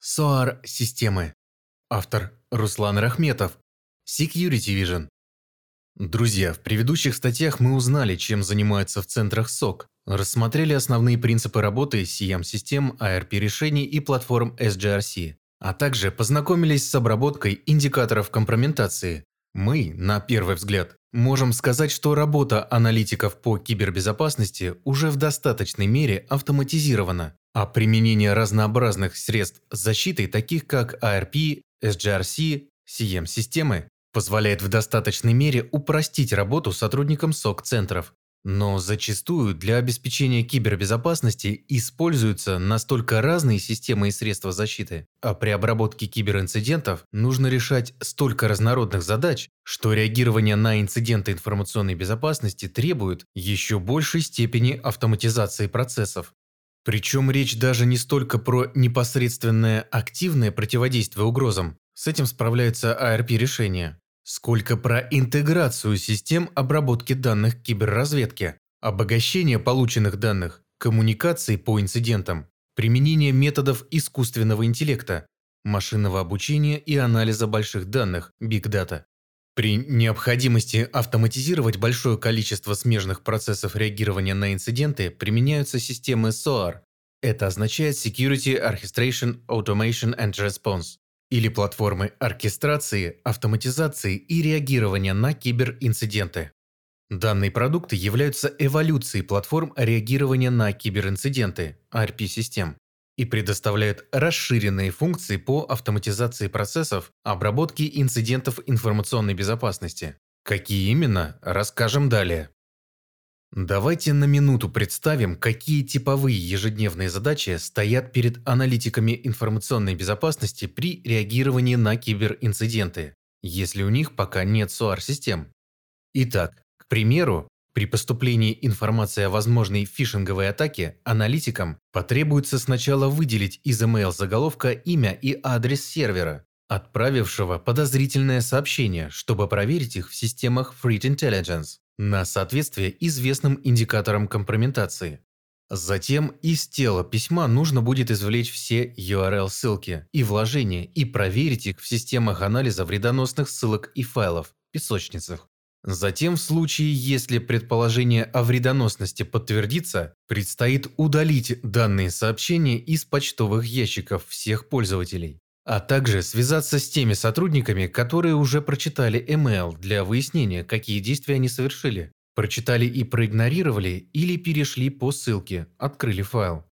SOAR-системы. Автор Руслан Рахметов. Security Vision. Друзья, в предыдущих статьях мы узнали, чем занимаются в центрах SOC, рассмотрели основные принципы работы CM-систем, ARP-решений и платформ SGRC, а также познакомились с обработкой индикаторов компрометации. Мы, на первый взгляд, можем сказать, что работа аналитиков по кибербезопасности уже в достаточной мере автоматизирована, а применение разнообразных средств защиты, таких как ARP, SGRC, CM-системы, позволяет в достаточной мере упростить работу сотрудникам СОК-центров. Но зачастую для обеспечения кибербезопасности используются настолько разные системы и средства защиты, а при обработке киберинцидентов нужно решать столько разнородных задач, что реагирование на инциденты информационной безопасности требует еще большей степени автоматизации процессов. Причем речь даже не столько про непосредственное активное противодействие угрозам, с этим справляются ARP-решения, сколько про интеграцию систем обработки данных киберразведки, обогащение полученных данных, коммуникации по инцидентам, применение методов искусственного интеллекта, машинного обучения и анализа больших данных, Big Data. При необходимости автоматизировать большое количество смежных процессов реагирования на инциденты применяются системы SOAR. Это означает Security Orchestration Automation and Response или платформы оркестрации, автоматизации и реагирования на киберинциденты. Данные продукты являются эволюцией платформ реагирования на киберинциденты, ARP-систем, и предоставляют расширенные функции по автоматизации процессов обработки инцидентов информационной безопасности. Какие именно, расскажем далее. Давайте на минуту представим, какие типовые ежедневные задачи стоят перед аналитиками информационной безопасности при реагировании на киберинциденты, если у них пока нет SOAR-систем. Итак, к примеру, при поступлении информации о возможной фишинговой атаке аналитикам потребуется сначала выделить из email заголовка имя и адрес сервера, отправившего подозрительное сообщение, чтобы проверить их в системах Threat Intelligence на соответствие известным индикаторам компрометации. Затем из тела письма нужно будет извлечь все URL-ссылки и вложения и проверить их в системах анализа вредоносных ссылок и файлов, песочницах. Затем, в случае, если предположение о вредоносности подтвердится, предстоит удалить данные сообщения из почтовых ящиков всех пользователей, а также связаться с теми сотрудниками, которые уже прочитали email для выяснения, какие действия они совершили, прочитали и проигнорировали или перешли по ссылке, открыли файл.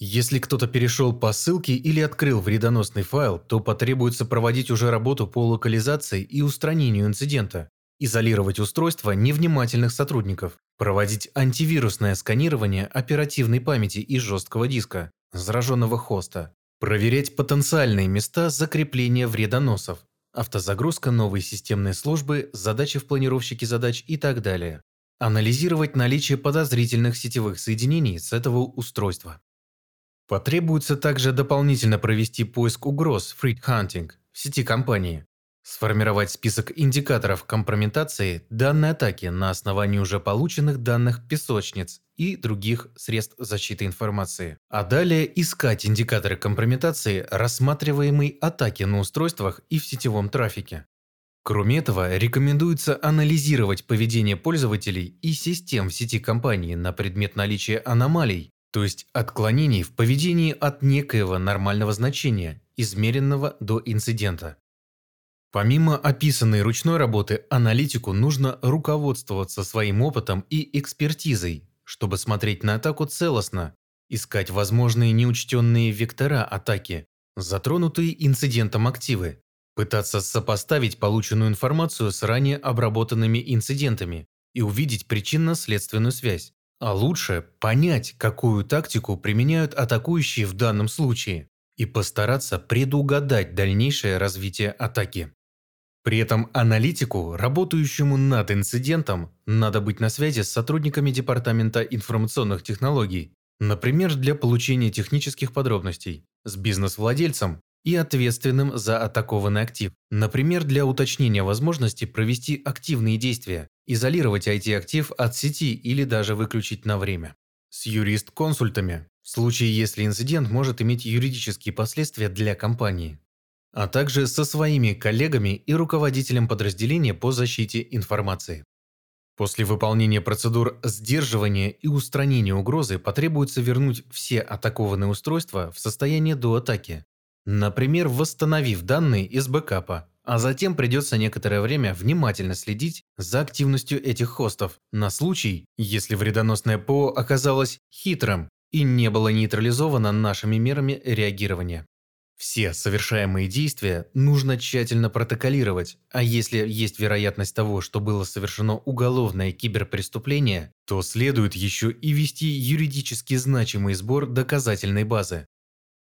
Если кто-то перешел по ссылке или открыл вредоносный файл, то потребуется проводить уже работу по локализации и устранению инцидента, изолировать устройство невнимательных сотрудников, проводить антивирусное сканирование оперативной памяти и жесткого диска, зараженного хоста, проверять потенциальные места закрепления вредоносов, автозагрузка новой системной службы, задачи в планировщике задач и так далее, анализировать наличие подозрительных сетевых соединений с этого устройства. Потребуется также дополнительно провести поиск угроз Threat Hunting в сети компании, Сформировать список индикаторов компрометации данной атаки на основании уже полученных данных песочниц и других средств защиты информации. А далее искать индикаторы компрометации рассматриваемой атаки на устройствах и в сетевом трафике. Кроме этого, рекомендуется анализировать поведение пользователей и систем в сети компании на предмет наличия аномалий, то есть отклонений в поведении от некоего нормального значения, измеренного до инцидента. Помимо описанной ручной работы, аналитику нужно руководствоваться своим опытом и экспертизой, чтобы смотреть на атаку целостно, искать возможные неучтенные вектора атаки, затронутые инцидентом активы, пытаться сопоставить полученную информацию с ранее обработанными инцидентами и увидеть причинно-следственную связь. А лучше понять, какую тактику применяют атакующие в данном случае, и постараться предугадать дальнейшее развитие атаки. При этом аналитику, работающему над инцидентом, надо быть на связи с сотрудниками Департамента информационных технологий, например, для получения технических подробностей, с бизнес-владельцем и ответственным за атакованный актив, например, для уточнения возможности провести активные действия, изолировать IT-актив от сети или даже выключить на время. С юрист-консультами, в случае если инцидент может иметь юридические последствия для компании, а также со своими коллегами и руководителем подразделения по защите информации. После выполнения процедур сдерживания и устранения угрозы потребуется вернуть все атакованные устройства в состояние до атаки, например, восстановив данные из бэкапа, а затем придется некоторое время внимательно следить за активностью этих хостов на случай, если вредоносное ПО оказалось хитрым и не было нейтрализовано нашими мерами реагирования. Все совершаемые действия нужно тщательно протоколировать, а если есть вероятность того, что было совершено уголовное киберпреступление, то следует еще и вести юридически значимый сбор доказательной базы.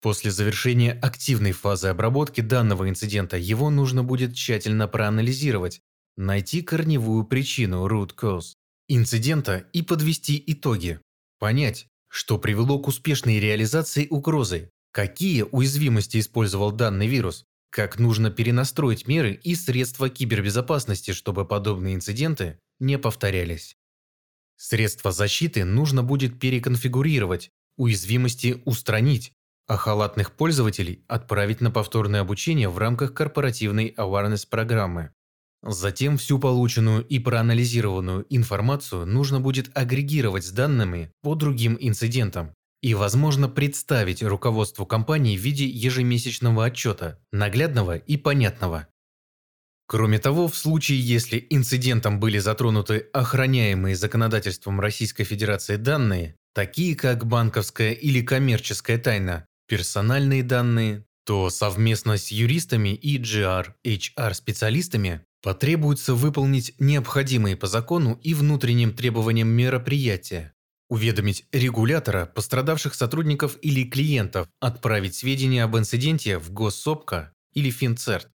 После завершения активной фазы обработки данного инцидента его нужно будет тщательно проанализировать, найти корневую причину root cause инцидента и подвести итоги, понять, что привело к успешной реализации угрозы, Какие уязвимости использовал данный вирус? Как нужно перенастроить меры и средства кибербезопасности, чтобы подобные инциденты не повторялись? Средства защиты нужно будет переконфигурировать, уязвимости устранить, а халатных пользователей отправить на повторное обучение в рамках корпоративной awareness программы. Затем всю полученную и проанализированную информацию нужно будет агрегировать с данными по другим инцидентам, и, возможно, представить руководству компании в виде ежемесячного отчета, наглядного и понятного. Кроме того, в случае, если инцидентом были затронуты охраняемые законодательством Российской Федерации данные, такие как банковская или коммерческая тайна, персональные данные, то совместно с юристами и GR, HR-специалистами потребуется выполнить необходимые по закону и внутренним требованиям мероприятия, Уведомить регулятора, пострадавших сотрудников или клиентов, отправить сведения об инциденте в Госсопка или Финцерт.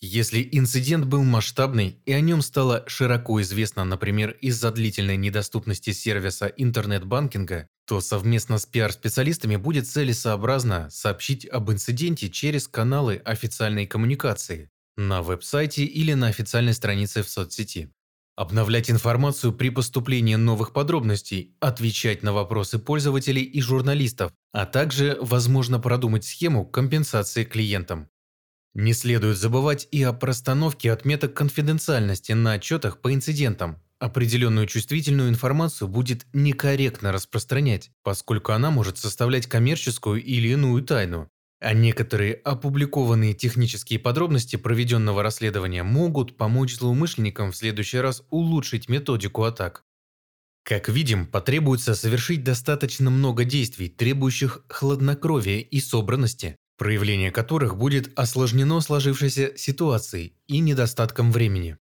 Если инцидент был масштабный и о нем стало широко известно, например, из-за длительной недоступности сервиса интернет-банкинга, то совместно с пиар-специалистами будет целесообразно сообщить об инциденте через каналы официальной коммуникации на веб-сайте или на официальной странице в соцсети. Обновлять информацию при поступлении новых подробностей, отвечать на вопросы пользователей и журналистов, а также, возможно, продумать схему компенсации клиентам. Не следует забывать и о простановке отметок конфиденциальности на отчетах по инцидентам. Определенную чувствительную информацию будет некорректно распространять, поскольку она может составлять коммерческую или иную тайну, а некоторые опубликованные технические подробности проведенного расследования могут помочь злоумышленникам в следующий раз улучшить методику атак. Как видим, потребуется совершить достаточно много действий, требующих хладнокровия и собранности, проявление которых будет осложнено сложившейся ситуацией и недостатком времени.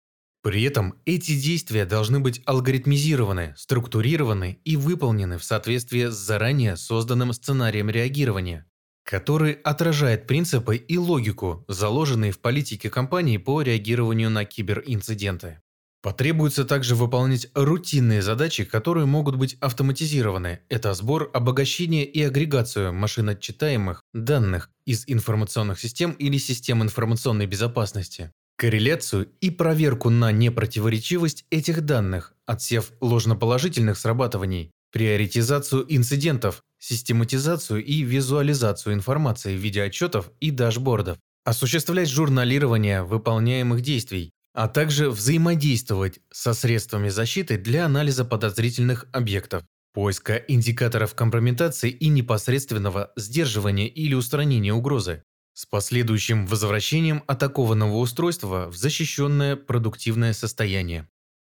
При этом эти действия должны быть алгоритмизированы, структурированы и выполнены в соответствии с заранее созданным сценарием реагирования, который отражает принципы и логику, заложенные в политике компании по реагированию на киберинциденты. Потребуется также выполнять рутинные задачи, которые могут быть автоматизированы. Это сбор, обогащение и агрегацию машиночитаемых данных из информационных систем или систем информационной безопасности, корреляцию и проверку на непротиворечивость этих данных, отсев ложноположительных срабатываний, приоритизацию инцидентов, систематизацию и визуализацию информации в виде отчетов и дашбордов, осуществлять журналирование выполняемых действий, а также взаимодействовать со средствами защиты для анализа подозрительных объектов, поиска индикаторов компрометации и непосредственного сдерживания или устранения угрозы, с последующим возвращением атакованного устройства в защищенное продуктивное состояние.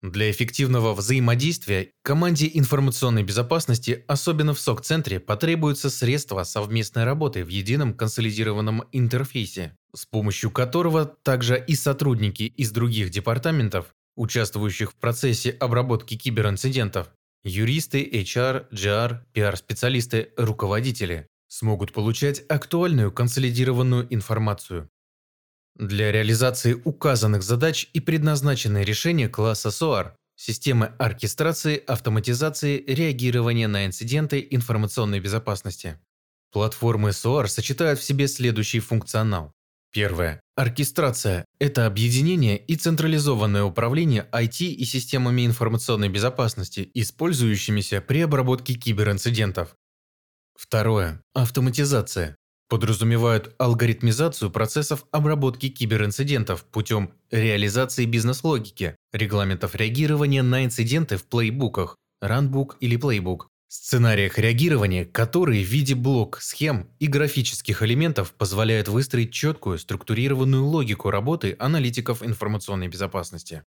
Для эффективного взаимодействия команде информационной безопасности, особенно в СОК-центре, потребуются средства совместной работы в едином консолидированном интерфейсе, с помощью которого также и сотрудники из других департаментов, участвующих в процессе обработки киберинцидентов, юристы, HR, GR, PR-специалисты, руководители, смогут получать актуальную консолидированную информацию. Для реализации указанных задач и предназначены решения класса SOAR – системы оркестрации, автоматизации, реагирования на инциденты информационной безопасности. Платформы SOAR сочетают в себе следующий функционал. Первое. Оркестрация – это объединение и централизованное управление IT и системами информационной безопасности, использующимися при обработке киберинцидентов. Второе. Автоматизация. Подразумевают алгоритмизацию процессов обработки киберинцидентов путем реализации бизнес-логики, регламентов реагирования на инциденты в плейбуках, ранбук или плейбук, сценариях реагирования, которые в виде блок, схем и графических элементов позволяют выстроить четкую, структурированную логику работы аналитиков информационной безопасности.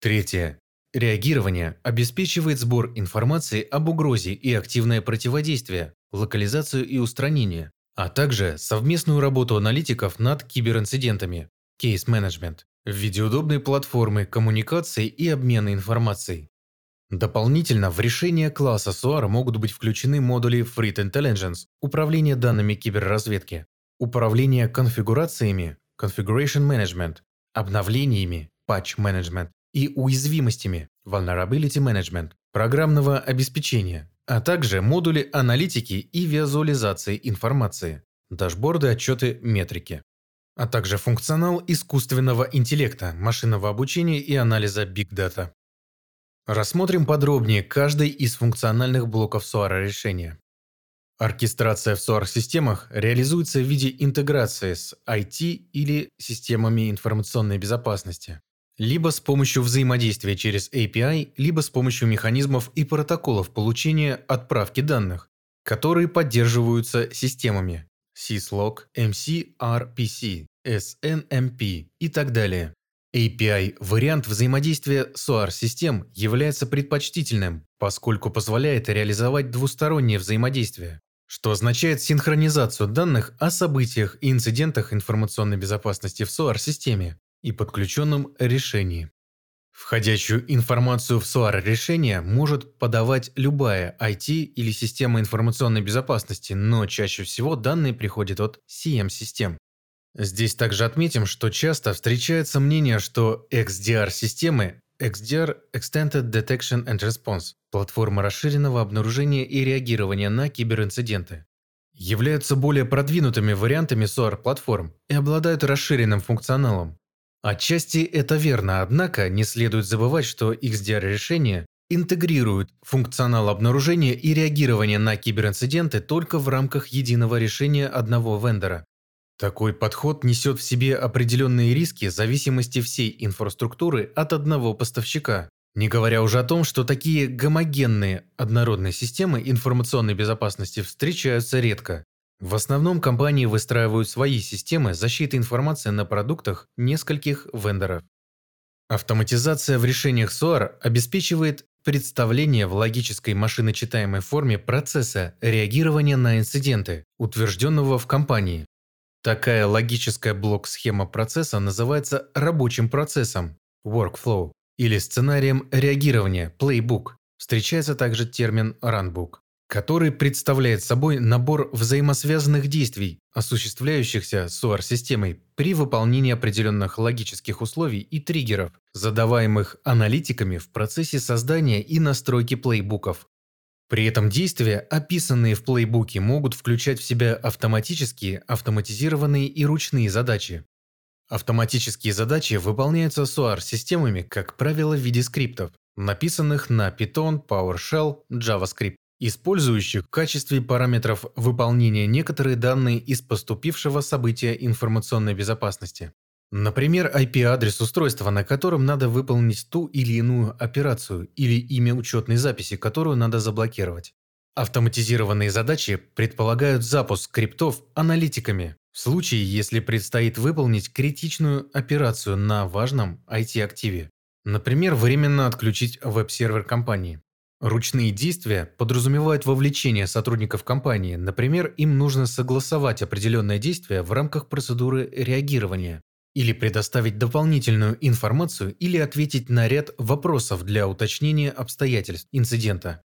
Третье. Реагирование обеспечивает сбор информации об угрозе и активное противодействие, локализацию и устранение, а также совместную работу аналитиков над киберинцидентами, кейс-менеджмент, в виде удобной платформы коммуникации и обмена информацией. Дополнительно в решение класса SOAR могут быть включены модули Threat Intelligence, управление данными киберразведки, управление конфигурациями, Configuration Management, обновлениями, Patch Management и уязвимостями, Vulnerability Management, программного обеспечения, а также модули аналитики и визуализации информации, дашборды, отчеты, метрики, а также функционал искусственного интеллекта, машинного обучения и анализа Big Data. Рассмотрим подробнее каждый из функциональных блоков SOAR решения. Оркестрация в SOAR-системах реализуется в виде интеграции с IT или системами информационной безопасности, либо с помощью взаимодействия через API, либо с помощью механизмов и протоколов получения отправки данных, которые поддерживаются системами syslog, MCRPC, SNMP и так далее. API-вариант взаимодействия SOAR-систем является предпочтительным, поскольку позволяет реализовать двустороннее взаимодействие, что означает синхронизацию данных о событиях и инцидентах информационной безопасности в SOAR-системе и подключенном решении. Входящую информацию в SOAR решение может подавать любая IT или система информационной безопасности, но чаще всего данные приходят от CM-систем. Здесь также отметим, что часто встречается мнение, что XDR-системы XDR Extended Detection and Response – платформа расширенного обнаружения и реагирования на киберинциденты, являются более продвинутыми вариантами SOAR-платформ и обладают расширенным функционалом. Отчасти это верно, однако не следует забывать, что XDR-решения интегрируют функционал обнаружения и реагирования на киберинциденты только в рамках единого решения одного вендора. Такой подход несет в себе определенные риски зависимости всей инфраструктуры от одного поставщика. Не говоря уже о том, что такие гомогенные однородные системы информационной безопасности встречаются редко. В основном компании выстраивают свои системы защиты информации на продуктах нескольких вендоров. Автоматизация в решениях SOAR обеспечивает представление в логической машиночитаемой форме процесса реагирования на инциденты, утвержденного в компании, Такая логическая блок-схема процесса называется рабочим процессом workflow или сценарием реагирования playbook. Встречается также термин runbook, который представляет собой набор взаимосвязанных действий, осуществляющихся SOAR-системой при выполнении определенных логических условий и триггеров, задаваемых аналитиками в процессе создания и настройки плейбуков. При этом действия, описанные в плейбуке, могут включать в себя автоматические, автоматизированные и ручные задачи. Автоматические задачи выполняются SOAR-системами, как правило, в виде скриптов, написанных на Python, PowerShell, JavaScript, использующих в качестве параметров выполнения некоторые данные из поступившего события информационной безопасности. Например, IP-адрес устройства, на котором надо выполнить ту или иную операцию, или имя учетной записи, которую надо заблокировать. Автоматизированные задачи предполагают запуск скриптов аналитиками в случае, если предстоит выполнить критичную операцию на важном IT-активе. Например, временно отключить веб-сервер компании. Ручные действия подразумевают вовлечение сотрудников компании. Например, им нужно согласовать определенное действие в рамках процедуры реагирования или предоставить дополнительную информацию или ответить на ряд вопросов для уточнения обстоятельств инцидента.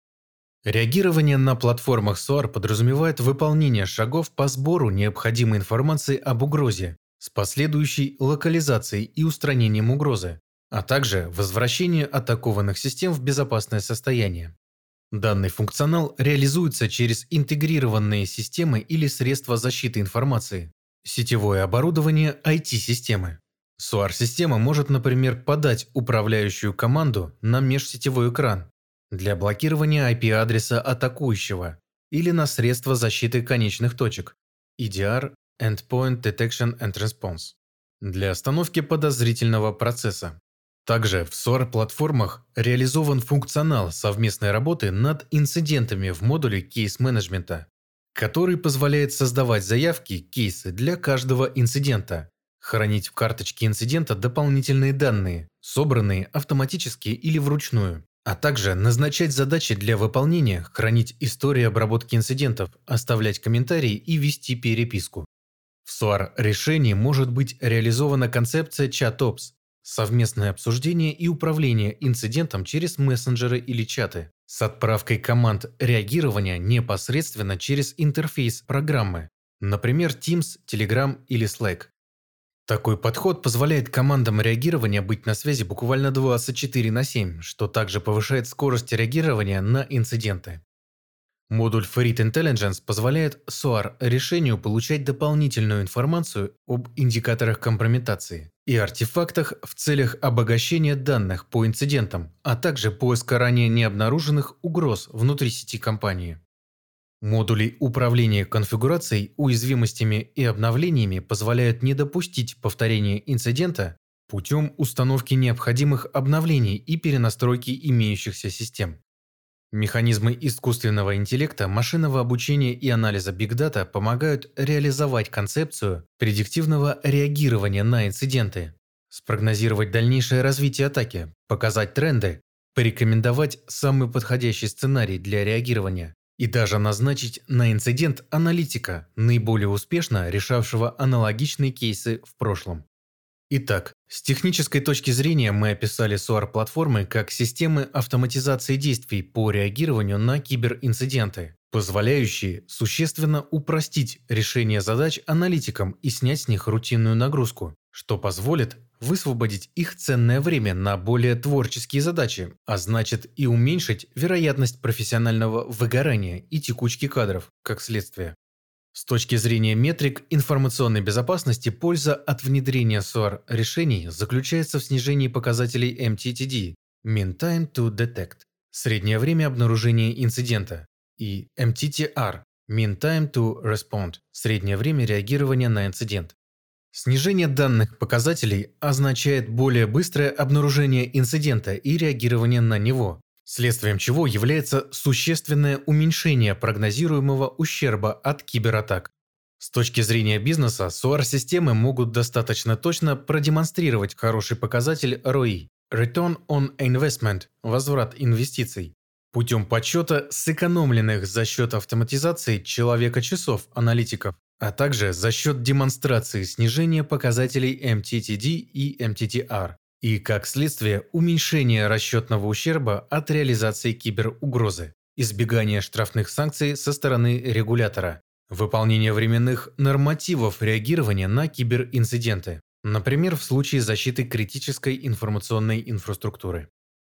Реагирование на платформах SOAR подразумевает выполнение шагов по сбору необходимой информации об угрозе с последующей локализацией и устранением угрозы, а также возвращение атакованных систем в безопасное состояние. Данный функционал реализуется через интегрированные системы или средства защиты информации, Сетевое оборудование IT-системы. SOAR-система может, например, подать управляющую команду на межсетевой экран для блокирования IP-адреса атакующего или на средства защиты конечных точек EDR – Endpoint Detection and Response для остановки подозрительного процесса. Также в SOAR-платформах реализован функционал совместной работы над инцидентами в модуле кейс-менеджмента, который позволяет создавать заявки, кейсы для каждого инцидента, хранить в карточке инцидента дополнительные данные, собранные автоматически или вручную, а также назначать задачи для выполнения, хранить истории обработки инцидентов, оставлять комментарии и вести переписку. В SOAR-решении может быть реализована концепция ChatOps, Совместное обсуждение и управление инцидентом через мессенджеры или чаты с отправкой команд реагирования непосредственно через интерфейс программы, например, Teams, Telegram или Slack. Такой подход позволяет командам реагирования быть на связи буквально 24 на 7, что также повышает скорость реагирования на инциденты. Модуль Threat Intelligence позволяет SOAR решению получать дополнительную информацию об индикаторах компрометации и артефактах в целях обогащения данных по инцидентам, а также поиска ранее необнаруженных угроз внутри сети компании. Модули управления конфигурацией, уязвимостями и обновлениями позволяют не допустить повторения инцидента путем установки необходимых обновлений и перенастройки имеющихся систем. Механизмы искусственного интеллекта, машинного обучения и анализа бигдата помогают реализовать концепцию предиктивного реагирования на инциденты, спрогнозировать дальнейшее развитие атаки, показать тренды, порекомендовать самый подходящий сценарий для реагирования и даже назначить на инцидент аналитика, наиболее успешно решавшего аналогичные кейсы в прошлом. Итак, с технической точки зрения мы описали SOAR-платформы как системы автоматизации действий по реагированию на киберинциденты, позволяющие существенно упростить решение задач аналитикам и снять с них рутинную нагрузку, что позволит высвободить их ценное время на более творческие задачи, а значит и уменьшить вероятность профессионального выгорания и текучки кадров, как следствие. С точки зрения метрик информационной безопасности, польза от внедрения SOAR решений заключается в снижении показателей MTTD – Mean Time to Detect – среднее время обнаружения инцидента, и MTTR – Mean Time to Respond – среднее время реагирования на инцидент. Снижение данных показателей означает более быстрое обнаружение инцидента и реагирование на него, следствием чего является существенное уменьшение прогнозируемого ущерба от кибератак. С точки зрения бизнеса, SOAR-системы могут достаточно точно продемонстрировать хороший показатель ROI – Return on Investment – возврат инвестиций путем подсчета сэкономленных за счет автоматизации человека-часов аналитиков, а также за счет демонстрации снижения показателей MTTD и MTTR и, как следствие, уменьшение расчетного ущерба от реализации киберугрозы, избегание штрафных санкций со стороны регулятора, выполнение временных нормативов реагирования на киберинциденты, например, в случае защиты критической информационной инфраструктуры.